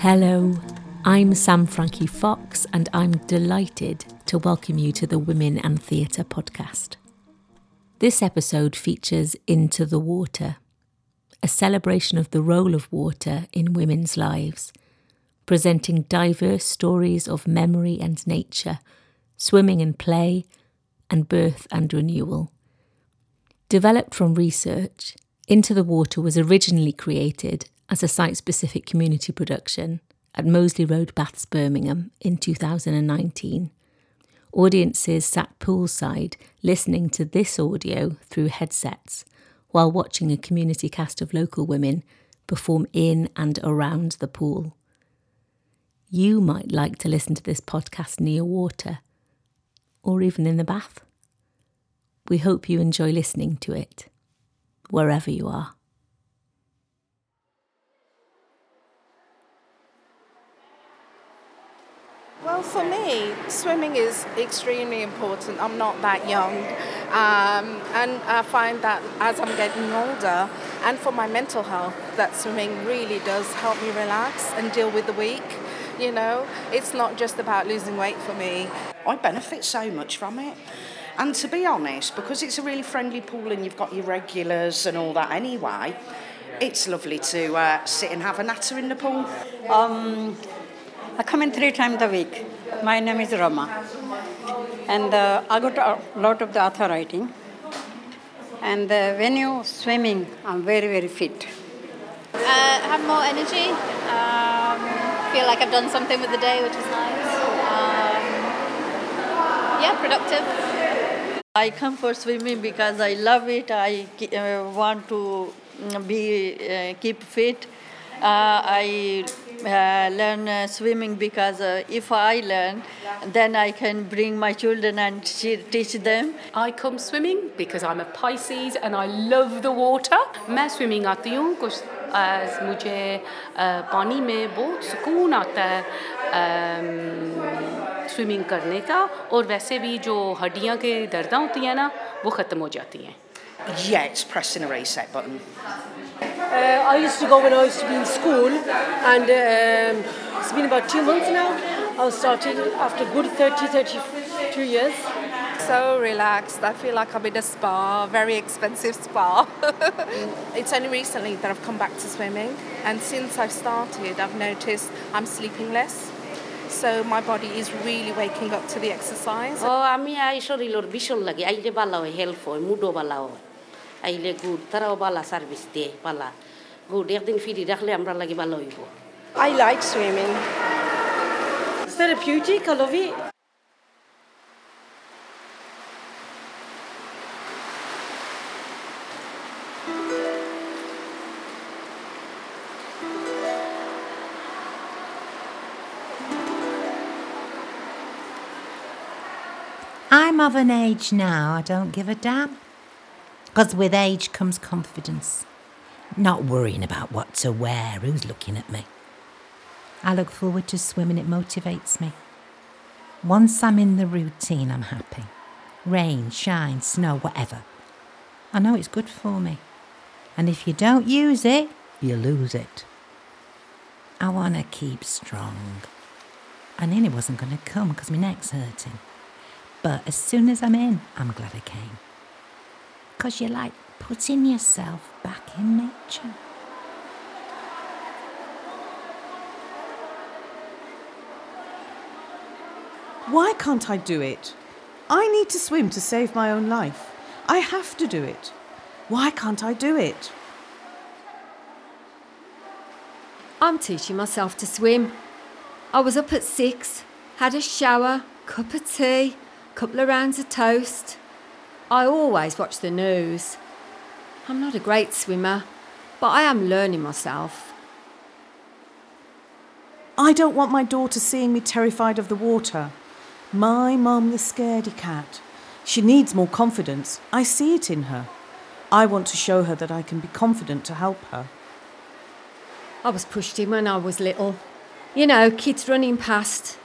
Hello, I'm Sam Frankie Fox, and I'm delighted to welcome you to the Women and Theatre podcast. This episode features Into the Water, a celebration of the role of water in women's lives, presenting diverse stories of memory and nature, swimming and play, and birth and renewal. Developed from research, Into the Water was originally created as a site specific community production at Moseley Road, Baths, Birmingham in 2019. Audiences sat poolside listening to this audio through headsets while watching a community cast of local women perform in and around the pool. You might like to listen to this podcast near water or even in the bath. We hope you enjoy listening to it, wherever you are. Well, for me, swimming is extremely important. I'm not that young. Um, and I find that as I'm getting older, and for my mental health, that swimming really does help me relax and deal with the week. You know, it's not just about losing weight for me. I benefit so much from it. And to be honest, because it's a really friendly pool and you've got your regulars and all that anyway, it's lovely to uh, sit and have a natter in the pool. Um, I come in three times a week. My name is Rama. And uh, I got a lot of the author writing. And uh, when you swimming, I'm very, very fit. Uh, have more energy. Um, feel like I've done something with the day, which is nice. Um, yeah, productive. I come for swimming because I love it. I uh, want to be uh, keep fit. Uh, I uh, learn uh, swimming because uh, if I learn, then I can bring my children and teach them. I come swimming because I'm a Pisces and I love the water. मैं swimming आती हूँ कुछ मुझे पानी में बहुत सुकून आता है स्विमिंग करने का और वैसे भी जो हड्डियाँ के दर्द होती हैं ना वो ख़त्म हो जाती हैं Yeah, it's pressing a reset button. Uh, I used to go when I used to be in school, and um, it's been about two months now. I started after good 30, 32 years. So relaxed. I feel like I'm in a spa, very expensive spa. it's only recently that I've come back to swimming, and since I've started, I've noticed I'm sleeping less. So my body is really waking up to the exercise. Oh, আমি I শরীরের ভীষণ লাগে আইলে ভালো হয় help হয় মুডও ভালো হয় আইলে গুড তারাও বালা সার্ভিস দিয়ে পালা গুড একদিন ফিরি রাখলে আমরা লাগে ভালো হইব I like swimming. It's therapeutic, I love it. I'm of an age now, I don't give a damn. Because with age comes confidence. Not worrying about what to wear, who's looking at me. I look forward to swimming, it motivates me. Once I'm in the routine, I'm happy. Rain, shine, snow, whatever. I know it's good for me. And if you don't use it, you lose it. I want to keep strong. I nearly wasn't going to come because my neck's hurting. But as soon as I'm in, I'm glad I came. Because you're like putting yourself back in nature. Why can't I do it? I need to swim to save my own life. I have to do it. Why can't I do it? I'm teaching myself to swim. I was up at six, had a shower, cup of tea, couple of rounds of toast. I always watch the news. I'm not a great swimmer, but I am learning myself. I don't want my daughter seeing me terrified of the water. My mum, the scaredy cat. She needs more confidence. I see it in her. I want to show her that I can be confident to help her. I was pushed in when I was little. You know, kids running past.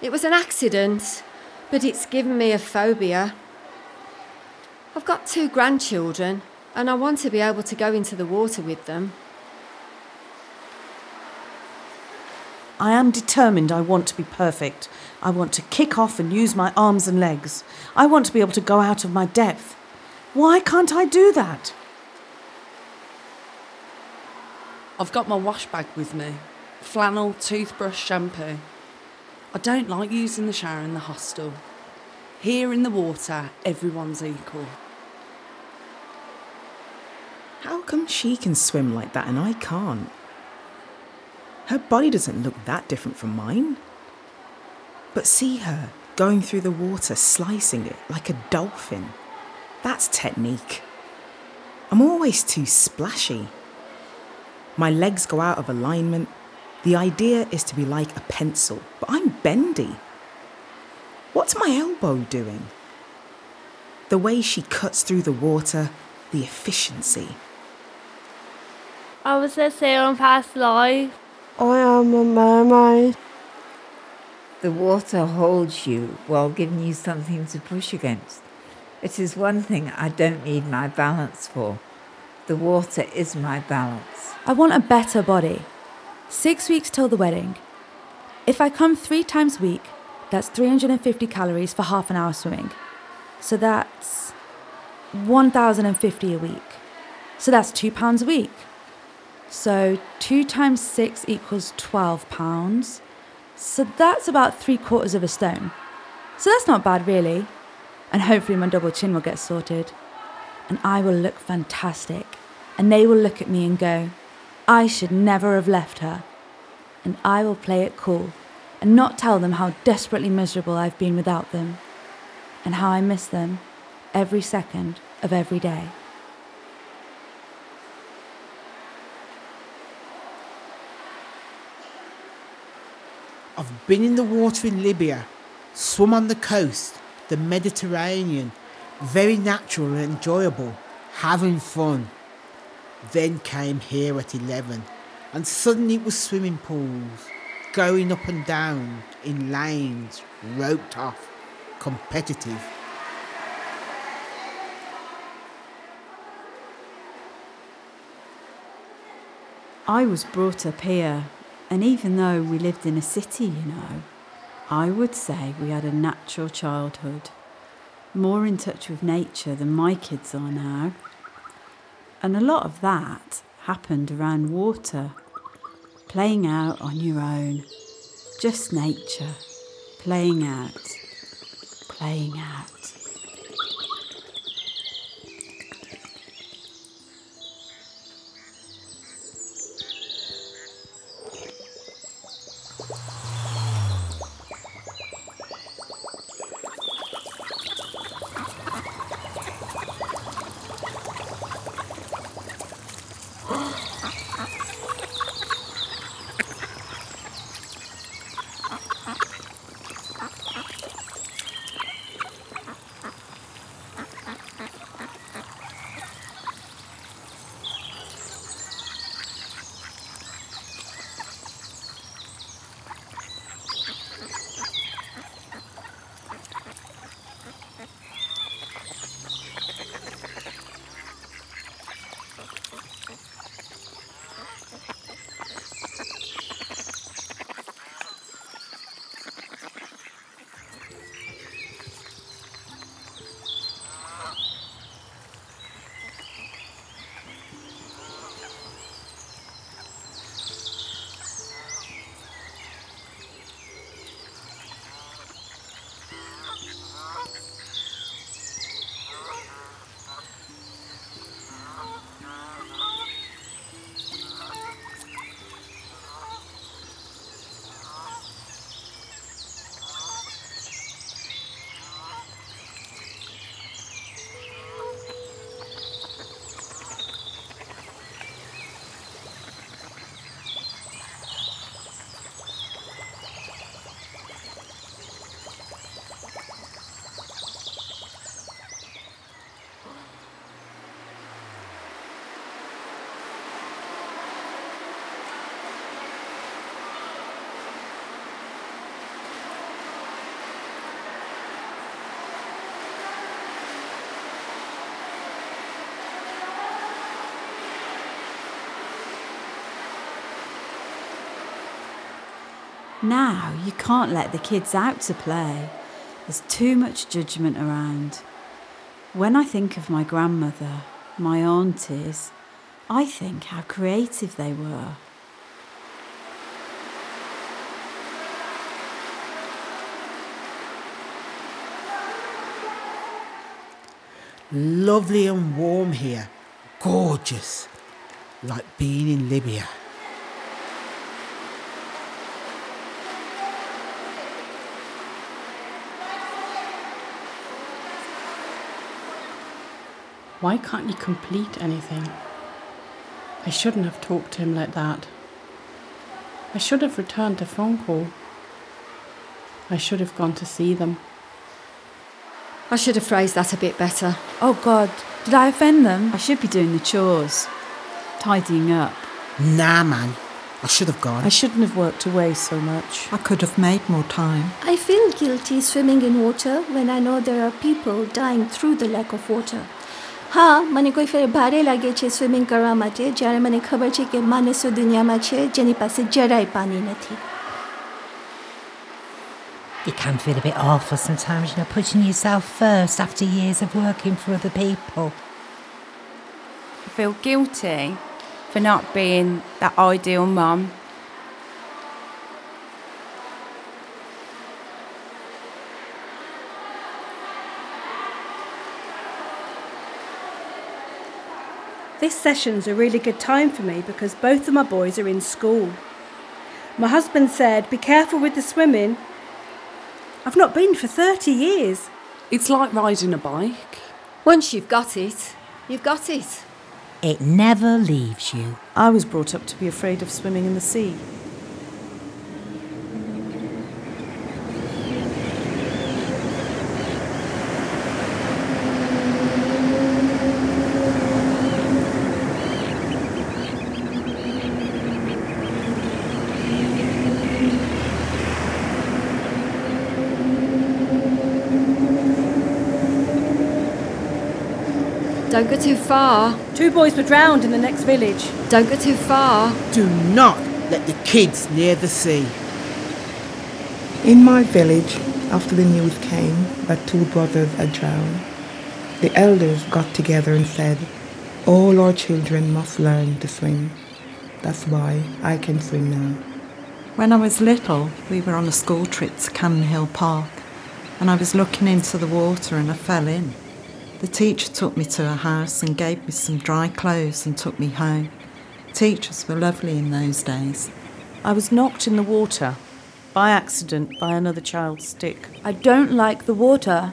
It was an accident, but it's given me a phobia. I've got two grandchildren, and I want to be able to go into the water with them. I am determined I want to be perfect. I want to kick off and use my arms and legs. I want to be able to go out of my depth. Why can't I do that? I've got my wash bag with me flannel, toothbrush, shampoo. I don't like using the shower in the hostel. Here in the water, everyone's equal. How come she can swim like that and I can't? Her body doesn't look that different from mine. But see her going through the water, slicing it like a dolphin. That's technique. I'm always too splashy. My legs go out of alignment. The idea is to be like a pencil, but I'm bendy. What's my elbow doing? The way she cuts through the water, the efficiency. I was a sailor past life. I am a mermaid. The water holds you while giving you something to push against. It is one thing I don't need my balance for. The water is my balance. I want a better body. Six weeks till the wedding. If I come three times a week, that's 350 calories for half an hour swimming. So that's 1,050 a week. So that's two pounds a week. So two times six equals 12 pounds. So that's about three quarters of a stone. So that's not bad, really. And hopefully, my double chin will get sorted. And I will look fantastic. And they will look at me and go, I should never have left her. And I will play it cool and not tell them how desperately miserable I've been without them and how I miss them every second of every day. I've been in the water in Libya, swum on the coast, the Mediterranean, very natural and enjoyable, having fun. Then came here at 11, and suddenly it was swimming pools, going up and down in lanes, roped off, competitive. I was brought up here, and even though we lived in a city, you know, I would say we had a natural childhood, more in touch with nature than my kids are now. And a lot of that happened around water, playing out on your own, just nature, playing out, playing out. Now you can't let the kids out to play. There's too much judgment around. When I think of my grandmother, my aunties, I think how creative they were. Lovely and warm here. Gorgeous. Like being in Libya. Why can't you complete anything? I shouldn't have talked to him like that. I should have returned the phone call. I should have gone to see them. I should have phrased that a bit better. Oh God, did I offend them? I should be doing the chores, tidying up. Nah, man. I should have gone. I shouldn't have worked away so much. I could have made more time. I feel guilty swimming in water when I know there are people dying through the lack of water. હા મને કોઈ ફેર ભારે લાગે છે swimming કરવા માટે જ્યારે મને ખબર છે કે માણસો દુનિયામાં છે જેની પાસે જરાય પાણી નથી You can feel a bit awful sometimes, you know, putting yourself first after years of working for other people. I feel guilty for not being that ideal mum. This session's a really good time for me because both of my boys are in school. My husband said, Be careful with the swimming. I've not been for 30 years. It's like riding a bike. Once you've got it, you've got it. It never leaves you. I was brought up to be afraid of swimming in the sea. Don't go too far. Two boys were drowned in the next village. Don't go too far. Do not let the kids near the sea. In my village, after the news came that two brothers had drowned, the elders got together and said, All our children must learn to swim. That's why I can swim now. When I was little, we were on a school trip to Cannon Hill Park, and I was looking into the water and I fell in. The teacher took me to a house and gave me some dry clothes and took me home. Teachers were lovely in those days. I was knocked in the water by accident by another child's stick. I don't like the water.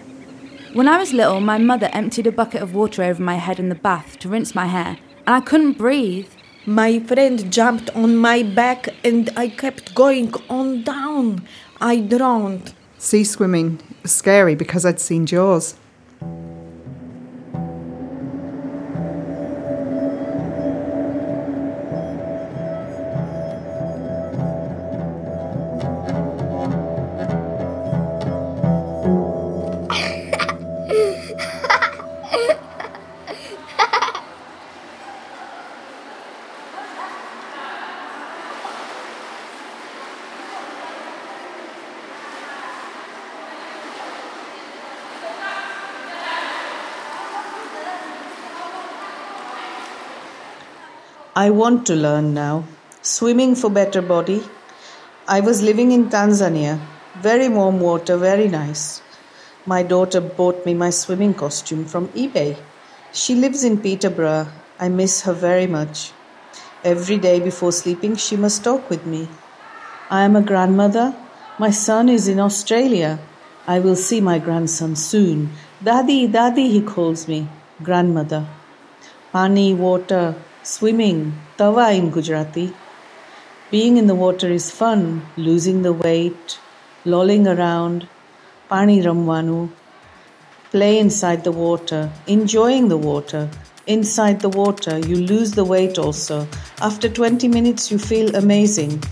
When I was little, my mother emptied a bucket of water over my head in the bath to rinse my hair, and I couldn't breathe. My friend jumped on my back and I kept going on down. I drowned. Sea swimming was scary because I'd seen Jaws. Want to learn now. Swimming for better body. I was living in Tanzania. Very warm water, very nice. My daughter bought me my swimming costume from eBay. She lives in Peterborough. I miss her very much. Every day before sleeping, she must talk with me. I am a grandmother. My son is in Australia. I will see my grandson soon. Dadi, Dadi, he calls me. Grandmother. Pani, water, swimming, tawa in Gujarati. Being in the water is fun, losing the weight, lolling around, pani ramwanu, play inside the water, enjoying the water. Inside the water, you lose the weight also. After 20 minutes, you feel amazing.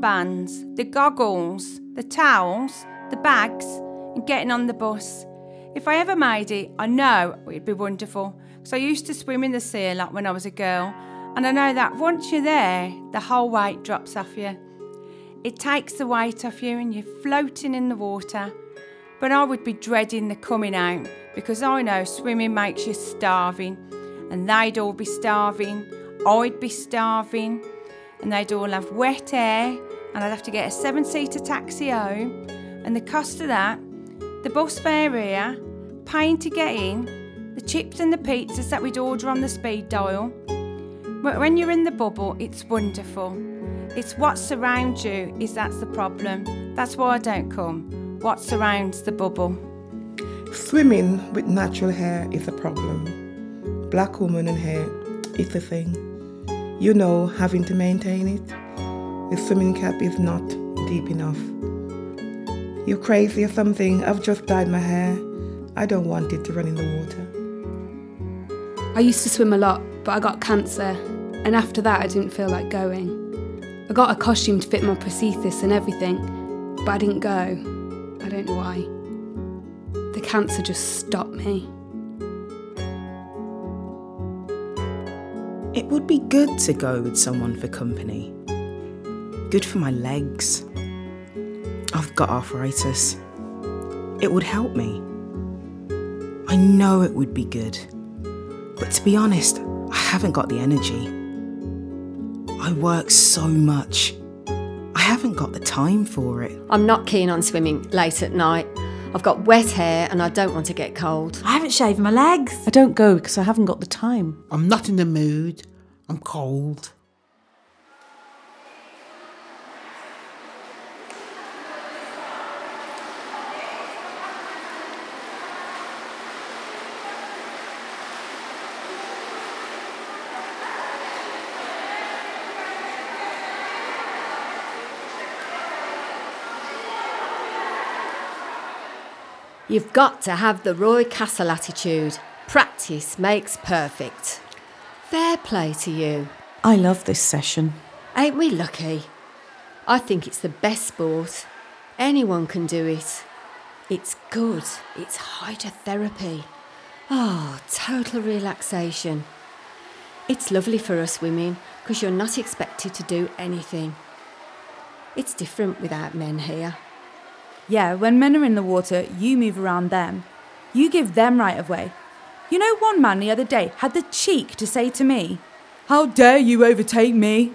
Armbands, the goggles, the towels, the bags, and getting on the bus. If I ever made it, I know it'd be wonderful. Because I used to swim in the sea a lot when I was a girl, and I know that once you're there, the whole weight drops off you. It takes the weight off you, and you're floating in the water. But I would be dreading the coming out because I know swimming makes you starving, and they'd all be starving, I'd be starving, and they'd all have wet hair, and I'd have to get a seven seater taxi home. And the cost of that, the bus fare here, paying to get in, the chips and the pizzas that we'd order on the speed dial. But when you're in the bubble, it's wonderful. It's what surrounds you is that's the problem. That's why I don't come. What surrounds the bubble. Swimming with natural hair is a problem. Black woman and hair is a thing. You know, having to maintain it. The swimming cap is not deep enough. You're crazy or something? I've just dyed my hair. I don't want it to run in the water. I used to swim a lot, but I got cancer, and after that, I didn't feel like going. I got a costume to fit my prosthesis and everything, but I didn't go. I don't know why. The cancer just stopped me. It would be good to go with someone for company. Good for my legs. I've got arthritis. It would help me. I know it would be good. But to be honest, I haven't got the energy. I work so much. I haven't got the time for it. I'm not keen on swimming late at night. I've got wet hair and I don't want to get cold. I haven't shaved my legs. I don't go because I haven't got the time. I'm not in the mood. I'm cold. You've got to have the Roy Castle attitude. Practice makes perfect. Fair play to you. I love this session. Ain't we lucky? I think it's the best sport. Anyone can do it. It's good. It's hydrotherapy. Oh, total relaxation. It's lovely for us women because you're not expected to do anything. It's different without men here. Yeah, when men are in the water, you move around them. You give them right of way. You know, one man the other day had the cheek to say to me, How dare you overtake me?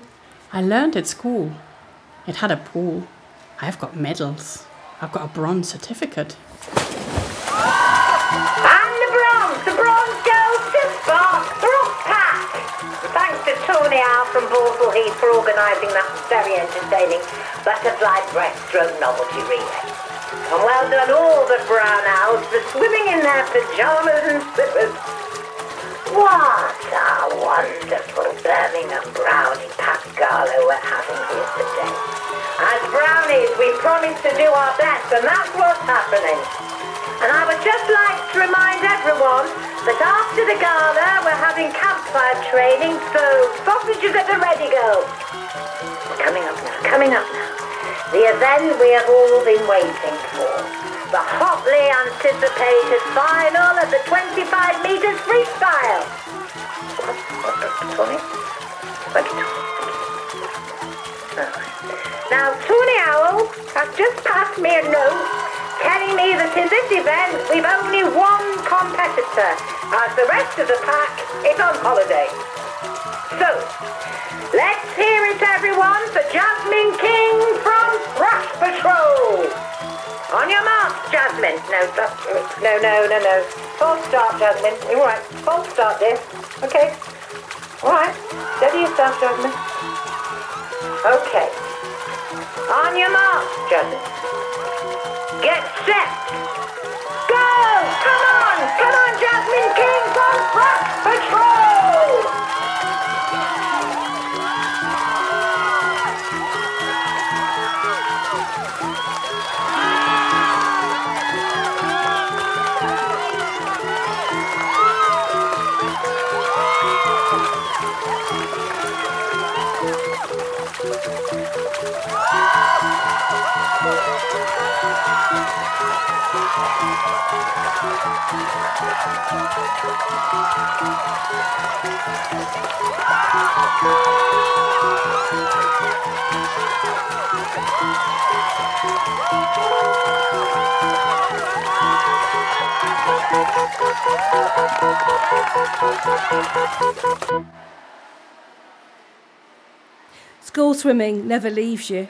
I learned at school. It had a pool. I've got medals. I've got a bronze certificate. And the bronze, the bronze goes to Spark Thrust Pack. Thanks to Tawny Owl from Balsall Heath for organising that very entertaining butterfly breaststroke novelty relay. And well done all the brown owls for swimming in their pyjamas and slippers. What a wonderful Birmingham brownie pack gala we're having here today. As brownies, we promised to do our best, and that's what's happening. And I would just like to remind everyone that after the gala, we're having campfire training, so sausages at the ready go. Coming up now, coming up now. The event we have all been waiting for. The hotly anticipated final of the 25 metres freestyle. Tawny? Now, Tawny Owl has just passed me a note telling me that in this event we've only one competitor, as the rest of the pack is on holiday. So, let's hear it everyone for Jasmine King from Thrush Patrol. On your marks, Jasmine. No, stop. No, no, no, no. False start, Jasmine. All right. False start, dear. Okay. All right. Steady yourself, Jasmine. Okay. On your marks, Jasmine. Get set. Go! Come on! Come on, Jasmine King from Thrush Patrol! School swimming never leaves you.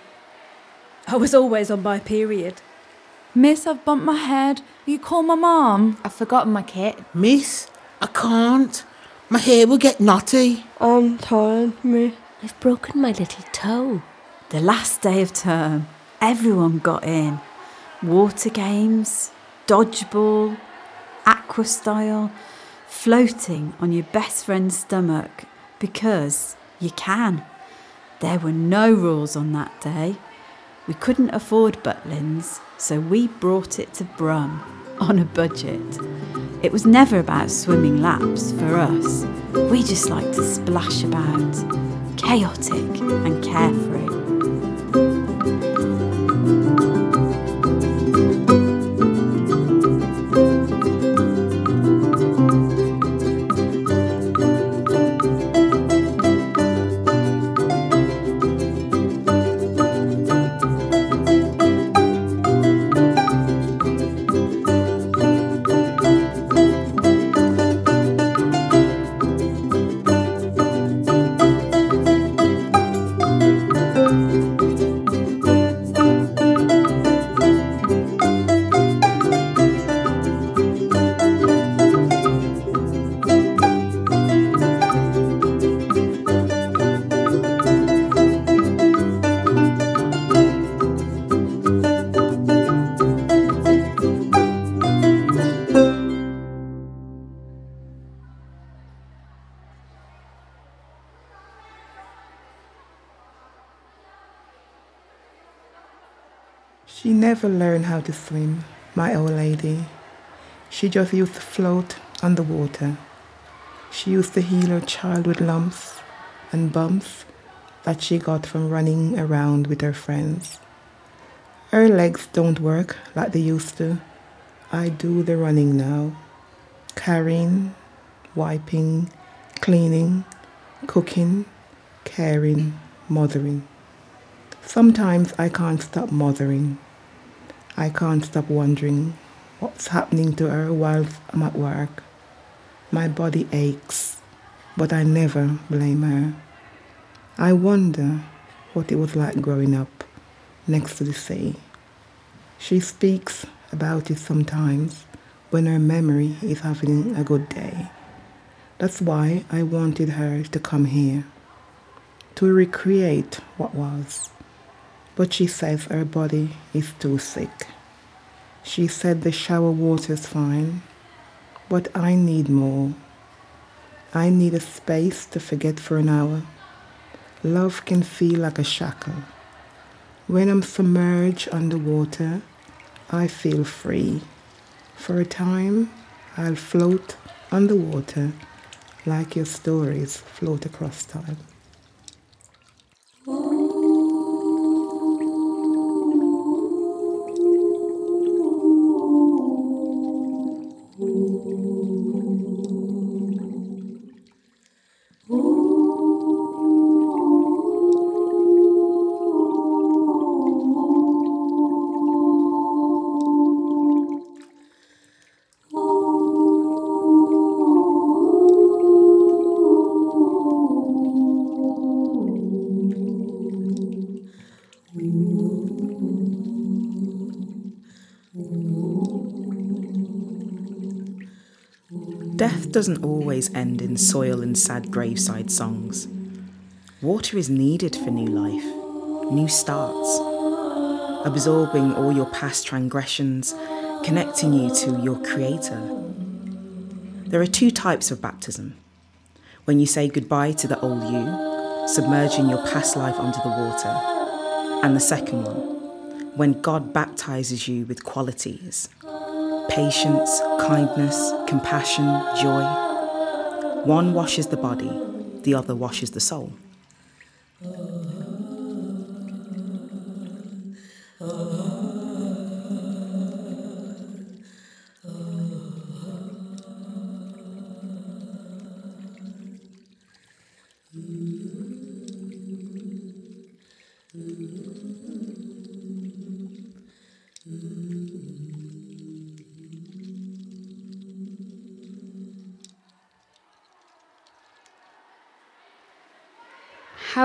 I was always on my period. Miss, I've bumped my head. Will you call my mom? I've forgotten my kit. Miss, I can't. My hair will get knotty. I'm tired, me. I've broken my little toe. The last day of term, everyone got in. Water games, dodgeball, aqua style, floating on your best friend's stomach because you can. There were no rules on that day. We couldn't afford Butlins, so we brought it to Brum on a budget. It was never about swimming laps for us. We just liked to splash about, chaotic and carefree. She never learned how to swim, my old lady. She just used to float on the water. She used to heal her child with lumps and bumps that she got from running around with her friends. Her legs don't work like they used to. I do the running now. Carrying, wiping, cleaning, cooking, caring, mothering. Sometimes I can't stop mothering. I can't stop wondering what's happening to her while I'm at work. My body aches, but I never blame her. I wonder what it was like growing up next to the sea. She speaks about it sometimes when her memory is having a good day. That's why I wanted her to come here to recreate what was. But she says her body is too sick. She said the shower water's fine, but I need more. I need a space to forget for an hour. Love can feel like a shackle. When I'm submerged underwater, I feel free. For a time, I'll float underwater like your stories float across time. Doesn't always end in soil and sad graveside songs. Water is needed for new life, new starts, absorbing all your past transgressions, connecting you to your Creator. There are two types of baptism when you say goodbye to the old you, submerging your past life under the water, and the second one, when God baptizes you with qualities patience, kindness, compassion, joy. One washes the body, the other washes the soul.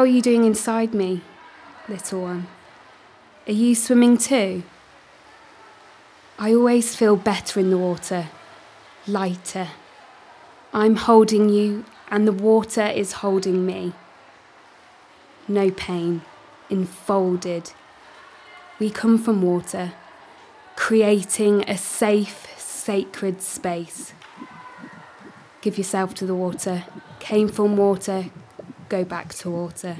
Are you doing inside me, little one? Are you swimming too? I always feel better in the water, lighter. I'm holding you, and the water is holding me. No pain, enfolded. We come from water, creating a safe, sacred space. Give yourself to the water. Came from water, go back to water.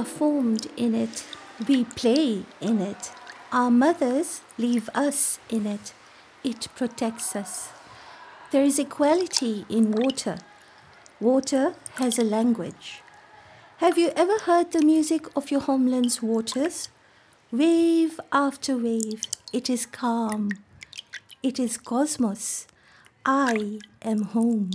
Are formed in it. We play in it. Our mothers leave us in it. It protects us. There is equality in water. Water has a language. Have you ever heard the music of your homeland's waters? Wave after wave, it is calm. It is cosmos. I am home.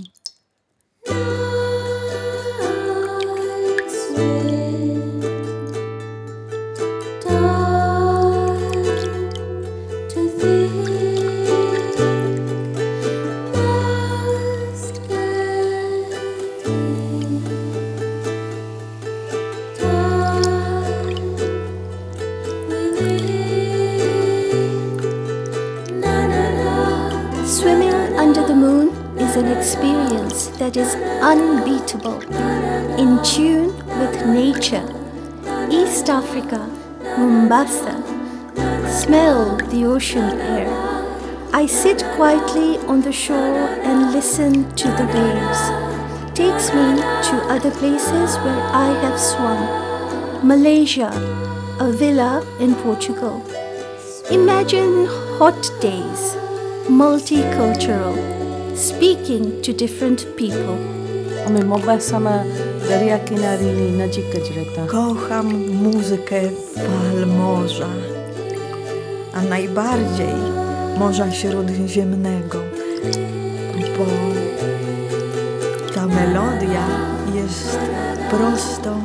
Is unbeatable, in tune with nature. East Africa, Mombasa. Smell the ocean air. I sit quietly on the shore and listen to the waves. Takes me to other places where I have swum. Malaysia, a villa in Portugal. Imagine hot days, multicultural, speaking to different people. Ами могла сама дарија кинарини на джика директа. Kocham muzykę fal morza, a najbardziej Morza Śródziemnego, bo ta melodia jest prosto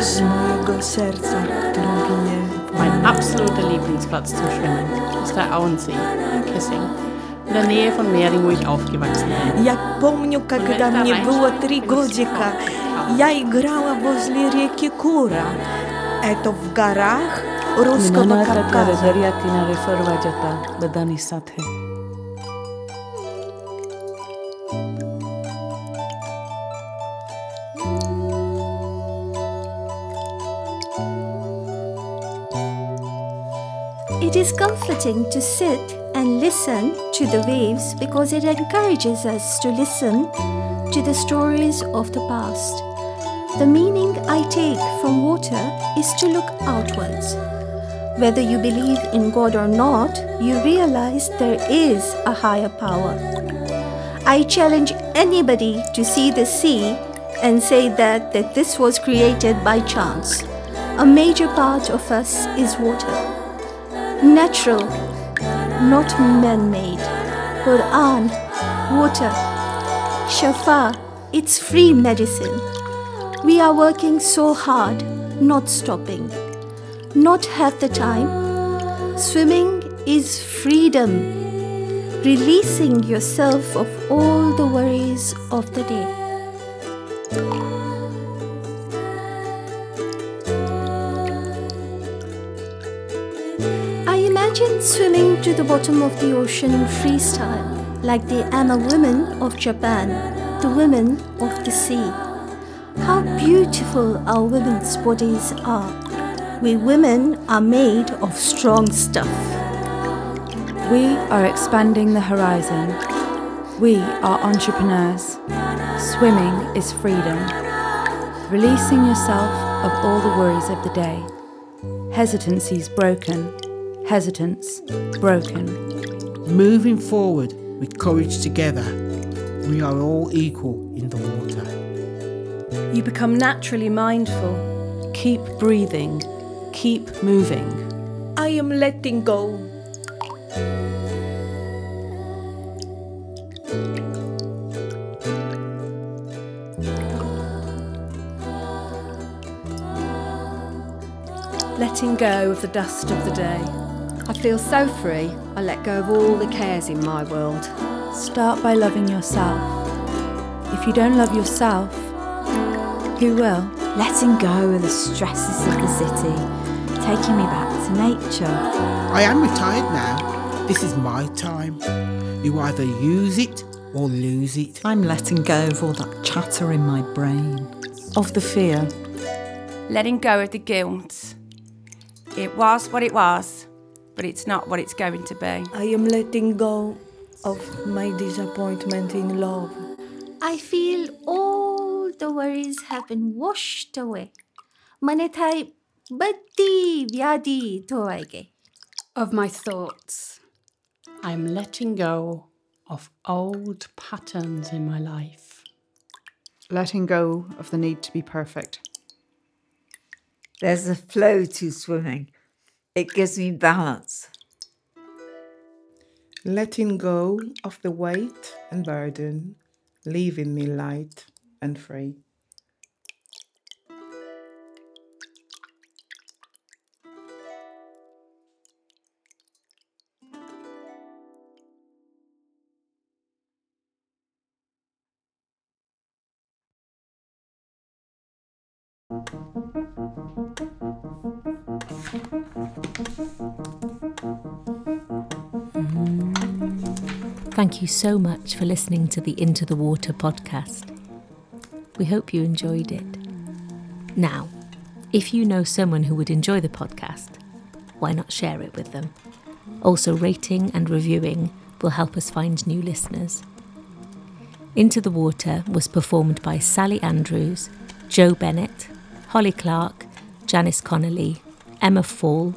z mojego serca, którą bije. Mein absoluter Lieblingsplatz zum Schwimmen ist der Auensee in Kissing. in der Nähe von Mering, wo ich aufgewachsen bin. Я помню, когда мне было три годика, я играла возле реки Кура. Это в горах русского Кавказа. It is comforting to sit listen to the waves because it encourages us to listen to the stories of the past. The meaning I take from water is to look outwards. Whether you believe in God or not, you realize there is a higher power. I challenge anybody to see the sea and say that, that this was created by chance. A major part of us is water natural, not man made. Quran, water, Shafa, it's free medicine. We are working so hard, not stopping, not half the time. Swimming is freedom, releasing yourself of all the worries of the day. Swimming to the bottom of the ocean in freestyle, like the Ama women of Japan, the women of the sea. How beautiful our women's bodies are. We women are made of strong stuff. We are expanding the horizon. We are entrepreneurs. Swimming is freedom. Releasing yourself of all the worries of the day. Hesitancy's broken. Hesitance broken. Moving forward with courage together, we are all equal in the water. You become naturally mindful. Keep breathing. Keep moving. I am letting go. Letting go of the dust of the day. I feel so free, I let go of all the cares in my world. Start by loving yourself. If you don't love yourself, who will? Letting go of the stresses of the city, taking me back to nature. I am retired now. This is my time. You either use it or lose it. I'm letting go of all that chatter in my brain. Of the fear. Letting go of the guilt. It was what it was, but it's not what it's going to be. I am letting go of my disappointment in love. I feel all the worries have been washed away. Manetai badi vyadi toage. Of my thoughts, I'm letting go of old patterns in my life. Letting go of the need to be perfect. There's a flow to swimming. It gives me balance. Letting go of the weight and burden, leaving me light and free. Thank you so much for listening to the Into the Water podcast. We hope you enjoyed it. Now, if you know someone who would enjoy the podcast, why not share it with them? Also, rating and reviewing will help us find new listeners. Into the Water was performed by Sally Andrews, Jo Bennett, Holly Clark, Janice Connolly, Emma Fall,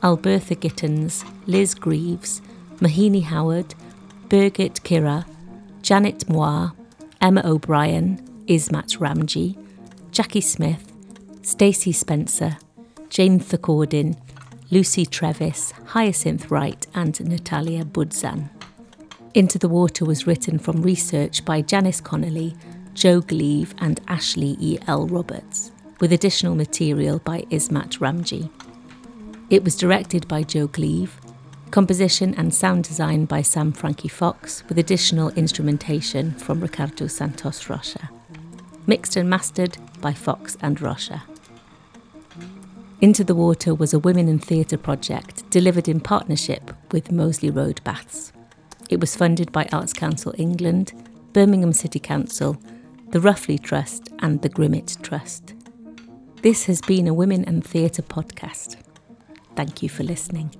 Albertha Gittens, Liz Greaves, Mohini Howard, Birgit Kehrer, Janet Moir, Emma O'Brien, Ismat Ramji, Jaci Smith, Stacey Spencer, Jane Thakoordin, Lucy Trevis, Hyacinth Wright, and Natalia Budzan. Into the Water was written from research by Janice Connolly, Jo Gleave, and Ashlee E. L. Roberts, with additional material by Ismat Ramji. It was directed by Jo Gleave, composition and sound design by Sam Frankie Fox, with additional instrumentation from Ricardo Santos Rocha. Mixed and mastered by Fox and Rocha. Into the Water was a women in theatre project delivered in partnership with Moseley Road Baths. It was funded by Arts Council England, Birmingham City Council, the Roughley Trust, and the Grimmitt Trust. This has been a Women and Theatre podcast. Thank you for listening.